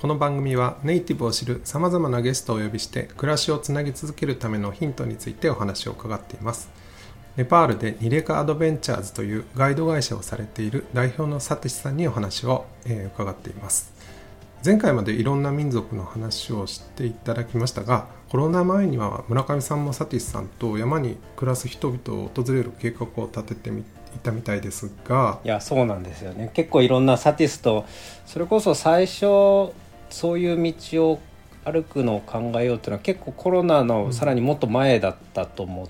この番組はネイティブを知るさまざまなゲストをお呼びして暮らしをつなぎ続けるためのヒントについてお話を伺っています。ネパールでニレカアドベンチャーズというガイド会社をされている代表のサティシさんにお話を、え伺っています。前回までいろんな民族の話をしていただきましたがコロナ前には村上さんもサティスさんと山に暮らす人々を訪れる計画を立ててみいたみたいですが。いやそうなんですよね。結構いろんなサティスとそれこそ最初そういう道を歩くのを考えようっていうのは結構コロナのさらにもっと前だったと思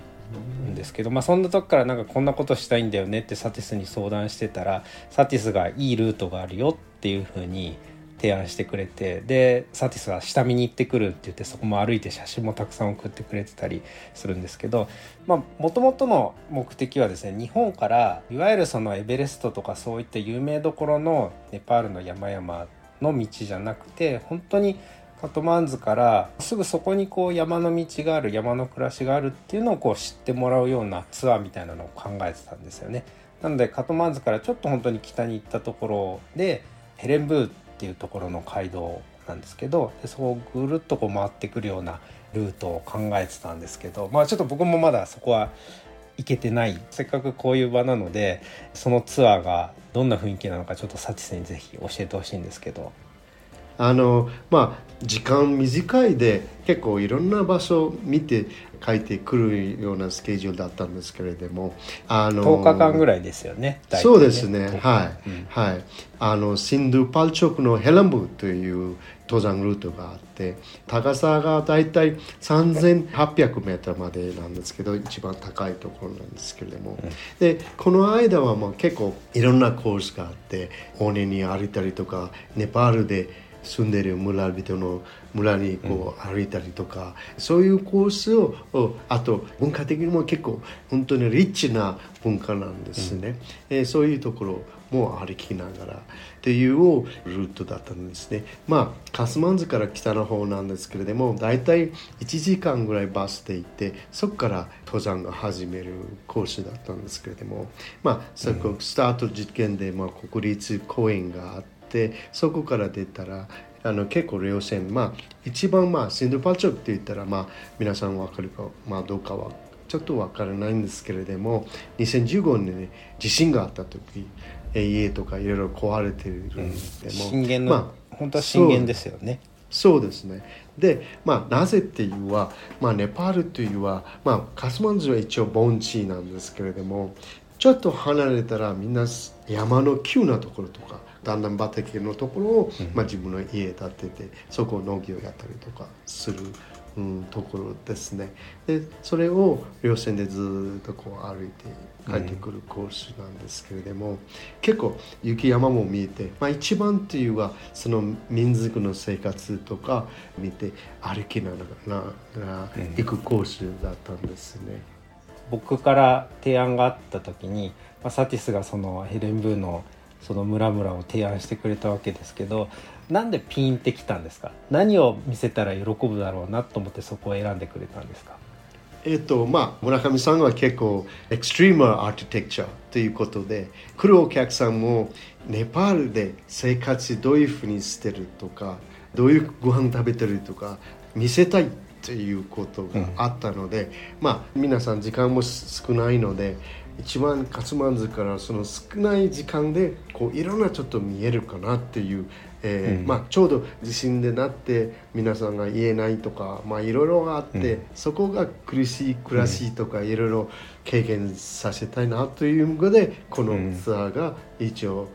うんですけど、まあそんな時からなんかこんなことしたいんだよねってサティスに相談してたらサティスがいいルートがあるよっていうふうに提案してくれてでサティスが下見に行ってくるって言ってそこも歩いて写真もたくさん送ってくれてたりするんですけどもともとの目的はですね日本からいわゆるそのエベレストとかそういった有名どころのネパールの山々の道じゃなくて本当にカトマンズからすぐそこにこう山の道がある山の暮らしがあるっていうのをこう知ってもらうようなツアーみたいなのを考えてたんですよね。なのでカトマンズからちょっと本当に北に行ったところでヘレンブーっていうところの街道なんですけどでそこをぐるっとこう回ってくるようなルートを考えてたんですけどまあちょっと僕もまだそこは行けてないせっかくこういう場なのでそのツアーがどんな雰囲気なのかちょっとサチスにぜひ教えてほしいんですけど。あのまあ時間短いで結構いろんな場所を見て帰ってくるようなスケジュールだったんですけれどもあの10日間ぐらいですよね大体そうですね10日はい、うん。はい。あのシンドゥパルチョクのヘランブという登山ルートがあって高さがだいたい3800メートルまでなんですけど一番高いところなんですけれども、でこの間はもう結構いろんなコースがあって尾根に歩いたりとかネパールで住んでる村人の村にこう歩いたりとか、そういうコースをおあと文化的にも結構本当にリッチな文化なんですね、えーそういうところも歩きながらっていうルートだったんですね。まあカスマンズから北の方なんですけれども大体1時間ぐらいバスで行ってそこから登山が始めるコースだったんですけれどもまあそこスタート実験で、まあ、国立公園があってそこから出たらあの結構稜線まあ一番まあシンドパチョクって言ったらまあ皆さんわかるかまあどうかはちょっとわからないんですけれども2015年に地震があった時え家とかいろいろ壊れてるんでも、震源の、まあ本当は震源ですよね。そうですね。で、まあ、なぜっていうは、まあ、ネパールというは、まあ、カスマンズは一応盆地なんですけれども、ちょっと離れたらみんな山の急なところとか、段々畑のところを、まあ、自分の家建てて、そこを農業やったりとかする。うん、ところですねでそれを稜線でずっとこう歩いて帰ってくるコースなんですけれども、結構雪山も見えて、まあ、一番っていうはその民族の生活とか見て歩きながら行くコースだったんですね。僕から提案があった時に、まあ、サティスがそのヘレンブーのその村々を提案してくれたわけですけどなんでピンってきたんですか？何を見せたら喜ぶだろうなと思ってそこを選んでくれたんですか？えっとまあ、村上さんは結構エクストリームアーキテクチャということで来るお客さんもネパールで生活どういうふうにしてるとかどういうご飯食べてるとか見せたいということがあったので、まあ皆さん時間も少ないので一番カツマンズからその少ない時間でこういろんなちょっと見えるかなっていう、えーうんまあ、ちょうど地震でなって皆さんが言えないとか、まあ、いろいろあって、うんそこが苦しい暮らしとかいろいろ経験させたいなというのでこのツアーが一応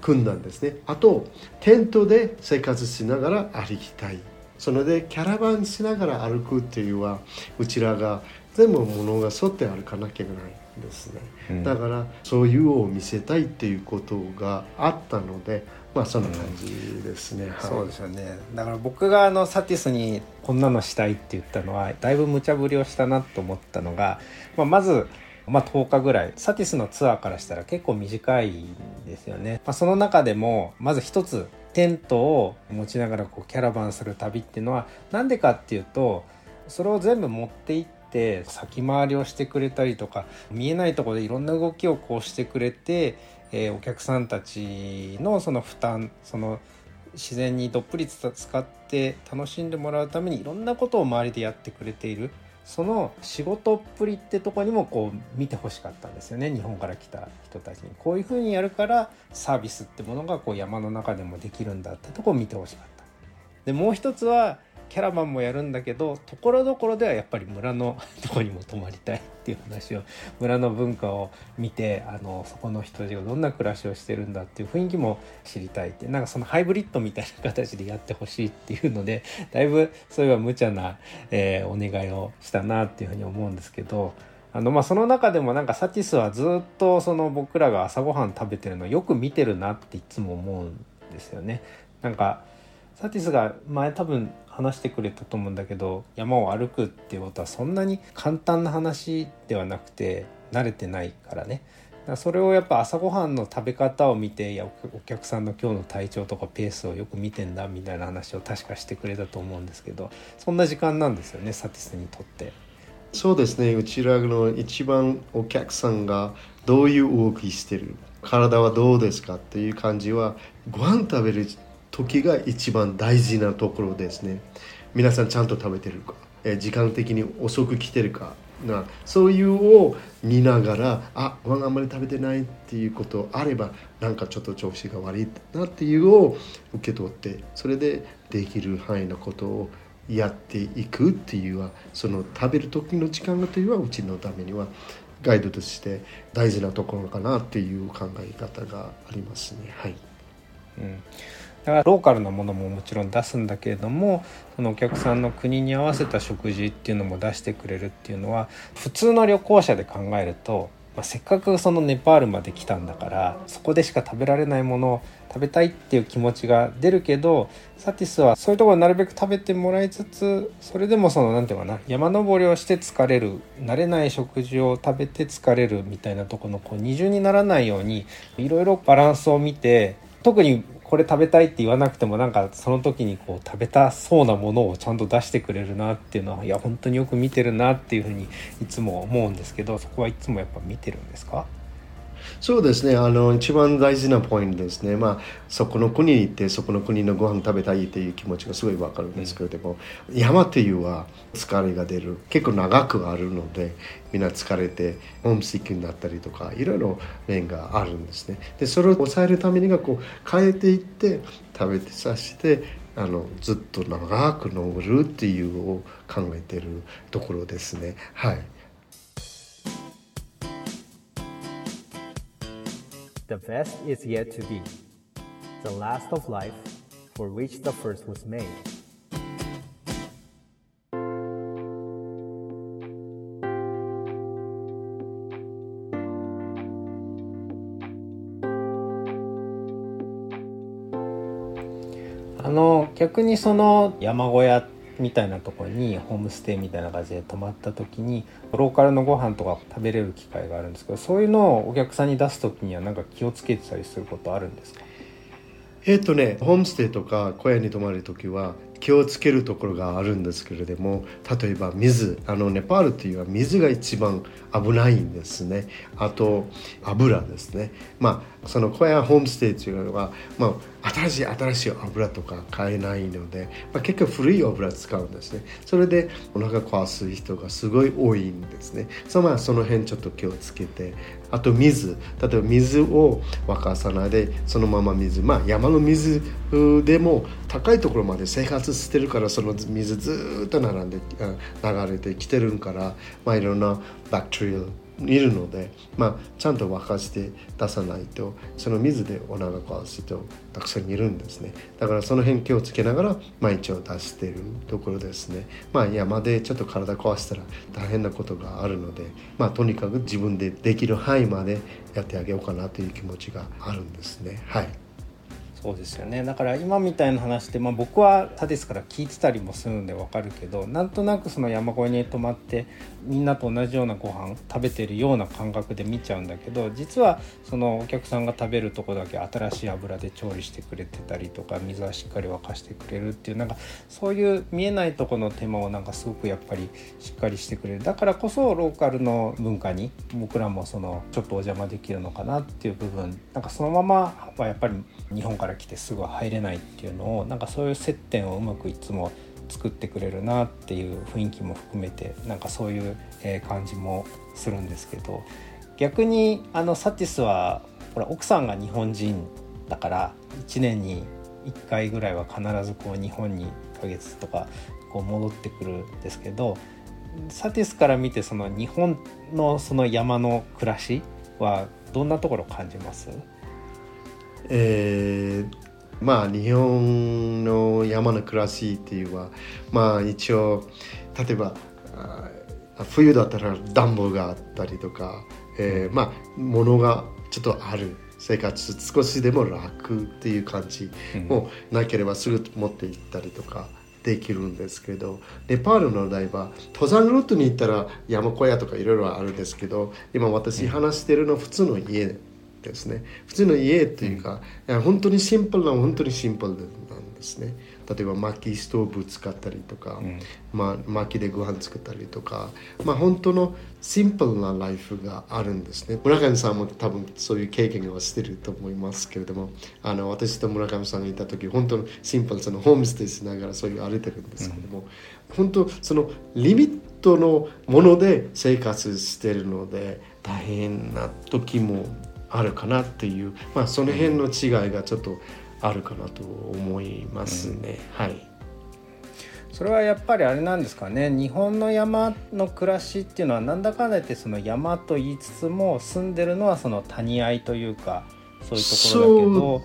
組んだんですね。あとテントで生活しながら歩きたい。そのでキャラバンしながら歩くっていうのはうちらが全部物が沿って歩かなきゃいけないですね、うん。だからそういうを見せたいっていうことがあったのでまあそんな感じですね、はい。そうですよね。だから僕があのサティスにこんなのしたいって言ったのはだいぶ無茶ぶりをしたなと思ったのが、まあ、まず、まあ、10日ぐらい。サティスのツアーからしたら結構短いんですよね、まあ、その中でもまず一つテントを持ちながらこうキャラバンする旅っていうのはなんでかっていうとそれを全部持っていって先回りをしてくれたりとか見えないとこでいろんな動きをこうしてくれて、えーお客さんたちのその負担その自然にどっぷり使って楽しんでもらうためにいろんなことを周りでやってくれている。その仕事っぷりってとこにもこう見てほしかったんですよね日本から来た人たちに。こういうふうにやるからサービスってものがこう山の中でもできるんだってとこを見てほしかった。でもう一つはキャラバンもやるんだけどところどころではやっぱり村の とこにも泊まりたいっていう話を村の文化を見てあのそこの人たちがどんな暮らしをしてるんだっていう雰囲気も知りたいってなんかそのハイブリッドみたいな形でやってほしいっていうので だいぶそういえば無茶な、えーお願いをしたなっていうふうに思うんですけど。あのまあ、その中でもなんかサティスはずっとその僕らが朝ごはん食べてるのよく見てるなっていつも思うんですよね。なんかサティスが前多分話してくれたと思うんだけど山を歩くっていうことはそんなに簡単な話ではなくて慣れてないからねだからそれをやっぱ朝ごはんの食べ方を見ていやお客さんの今日の体調とかペースをよく見てんだみたいな話を確かしてくれたと思うんですけどそんな時間なんですよねサティスにとって。そうですねうちらの一番お客さんがどういう動きしてる体はどうですかっていう感じはご飯食べる時が一番大事なところですね。皆さんちゃんと食べてるか？え時間的に遅く来てるか？なそういうを見ながらあご飯あんまり食べてないっていうことあればなんかちょっと調子が悪いなっていうのを受け取ってそれでできる範囲のことをやっていくっていうはその食べる時の時間がというのはうちのためにはガイドとして大事なところかなっていう考え方がありますね。はい。うん。だからローカルなものももちろん出すんだけれどもそのお客さんの国に合わせた食事っていうのも出してくれるっていうのは普通の旅行者で考えると、まあ、せっかくそのネパールまで来たんだからそこでしか食べられないものを食べたいっていう気持ちが出るけどサティスはそういうところなるべく食べてもらいつつそれでもその何て言うかな山登りをして疲れる慣れない食事を食べて疲れるみたいなとこのこう二重にならないようにいろいろバランスを見て特にこれ食べたいって言わなくてもなんかその時にこう食べたそうなものをちゃんと出してくれるなっていうのはいや本当によく見てるなっていうふうにいつも思うんですけどそこはいつもやっぱ見てるんですか？そうですね。あの一番大事なポイントですね、まあ、そこの国に行ってそこの国のご飯食べたいっていう気持ちがすごい分かるんですけれども、山っていうは疲れが出る。結構長くあるのでみんな疲れてホームシックになったりとかいろいろ面があるんですね。でそれを抑えるためにがこう変えていって食べてさしてあのずっと長く登るっていうを考えてるところですね。はい。The best is yet to be, the last of life for which the first was made. あの逆にその山小屋 みたいなところにホームステイみたいな感じで泊まった時にローカルのご飯とか食べれる機会があるんですけどそういうのをお客さんに出す時には何か気をつけてたりすることあるんですか？えっ、とねホームステイとか小屋に泊まる時は気をつけるところがあるんですけれども例えば水あのネパールっていうのは水が一番危ないんですね。あと油ですね。まあその小屋ホームステイっていうのは、まあ、新しい新しい油とか買えないので、まあ、結構古い油使うんですね。それでお腹壊す人がすごい多いんですね。そ,、まあ、その辺ちょっと気をつけてあと水。例えば水を沸かさないでそのまま水。まあ山の水でも高いところまで生活してるからその水ずっと並んで流れてきてるから、まあ、いろんなバクテリアいるので、まあ、ちゃんと沸かして出さないとその水でお腹壊す人たくさんいるんですね。だからその辺気をつけながら毎日を出しているところですね。まあ山でちょっと体壊したら大変なことがあるのでまあとにかく自分でできる範囲までやってあげようかなという気持ちがあるんですね。はい。そうですよね。だから今みたいな話って、まあ、僕はタデスから聞いてたりもするんで分かるけどなんとなくその山越えに泊まってみんなと同じようなご飯食べてるような感覚で見ちゃうんだけど実はそのお客さんが食べるとこだけ新しい油で調理してくれてたりとか水はしっかり沸かしてくれるっていうなんかそういう見えないとこの手間をなんかすごくやっぱりしっかりしてくれる。だからこそローカルの文化に僕らもそのちょっとお邪魔できるのかなっていう部分なんかそのままはやっぱり日本からから来てすぐは入れないっていうのをなんかそういう接点をうまくいつも作ってくれるなっていう雰囲気も含めてなんかそういう感じもするんですけど逆にあのサティスはほら奥さんが日本人だから1年に1回ぐらいは必ずこう日本に1ヶ月とかこう戻ってくるんですけどサティスから見てその日本のその山の暮らしはどんなところ感じます？えー、まあ日本の山の暮らしっていうのはまあ一応例えば冬だったら暖房があったりとか、えー、まあ物がちょっとある生活少しでも楽っていう感じもなければすぐ持って行ったりとかできるんですけどネパールの場合は登山ルートに行ったら山小屋とかいろいろあるんですけど今私話してるの普通の家ですね。普通の家っていうか、いや本当にシンプルな本当にシンプルなんですね。例えば薪ストーブ使ったりとか、うん、まあ、薪でご飯作ったりとかまあ本当のシンプルなライフがあるんですね。村上さんも多分そういう経験をしてると思いますけれどもあの私と村上さんがいた時本当のシンプルそのホームステイしながらそういう歩いてるんですけども、うん、本当そのリミットのもので生活してるので大変な時もあるかなっていう、まあ、その辺の違いがちょっとあるかなと思いますね、うん、はい。それはやっぱりあれなんですかね。日本の山の暮らしっていうのはなんだかんだ言ってその山と言いつつも住んでるのはその谷合というかそういうところだけど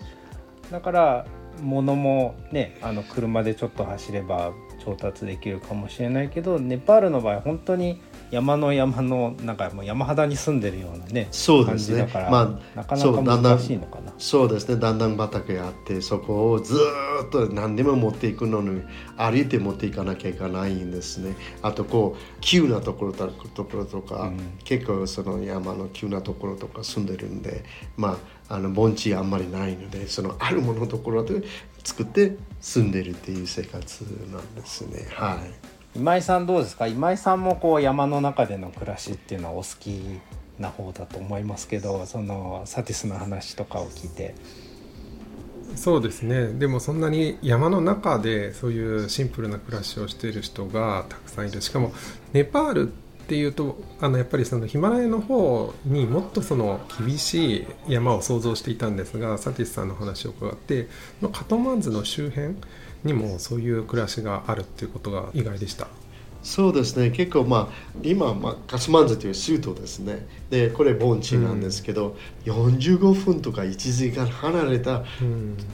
だから物もねあの車でちょっと走れば調達できるかもしれないけどネパールの場合本当に山の山のなんかもう山肌に住んでるようなねそうですね。まあ、なかなか難しいのかな。そうですね。だんだん畑があってそこをずっと何でも持っていくのに歩いて持っていかなきゃいけないんですね。あとこう急なところところとか、うん、結構その山の急なところとか住んでるんでまああの盆地あんまりないのでそのあるもののところで作って住んでるっていう生活なんですね。はい。今井さんどうですか？今井さんもこう山の中での暮らしっていうのはお好きな方だと思いますけどそのサティスの話とかを聞いて。そうですね。でもそんなに山の中でそういうシンプルな暮らしをしている人がたくさんいる。しかもネパールっていうとあのやっぱりそのヒマラヤの方にもっとその厳しい山を想像していたんですがサティスさんの話を伺ってカトマンズの周辺にもそういう暮らしがあるっていうことが意外でした。そうですね。結構まあ今、まあ、カスマンズという州都ですね。でこれ盆地なんですけど、うん、45分とか1時間離れた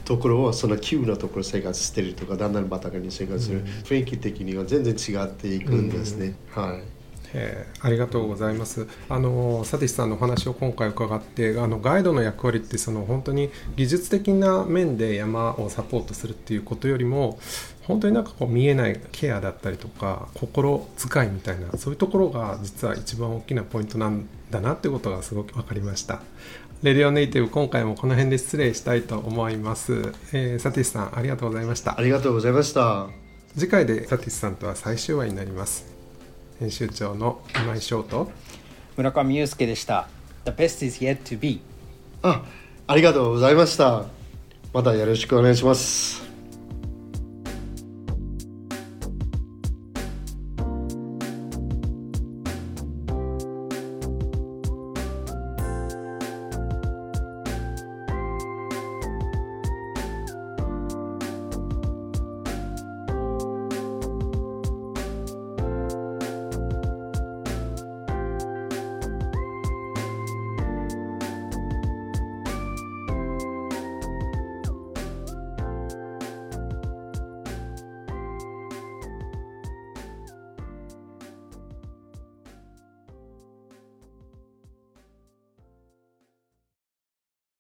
ところはその急なところ生活してるとかだんだん畑に生活する、うん、雰囲気的には全然違っていくんですね、うん、はいえー、ありがとうございます。あのサティスさんのお話を今回伺ってあのガイドの役割ってその本当に技術的な面で山をサポートするっていうことよりも本当になんかこう見えないケアだったりとか心遣いみたいなそういうところが実は一番大きなポイントなんだなってことがすごく分かりました。レディオネイティブ今回もこの辺で失礼したいと思います。えー、サティスさんありがとうございました。ありがとうございました。次回でサティスさんとは最終話になります。編集長の今井翔と。村上裕介でした。The best is yet to be あありがとうございました。またよろしくお願いします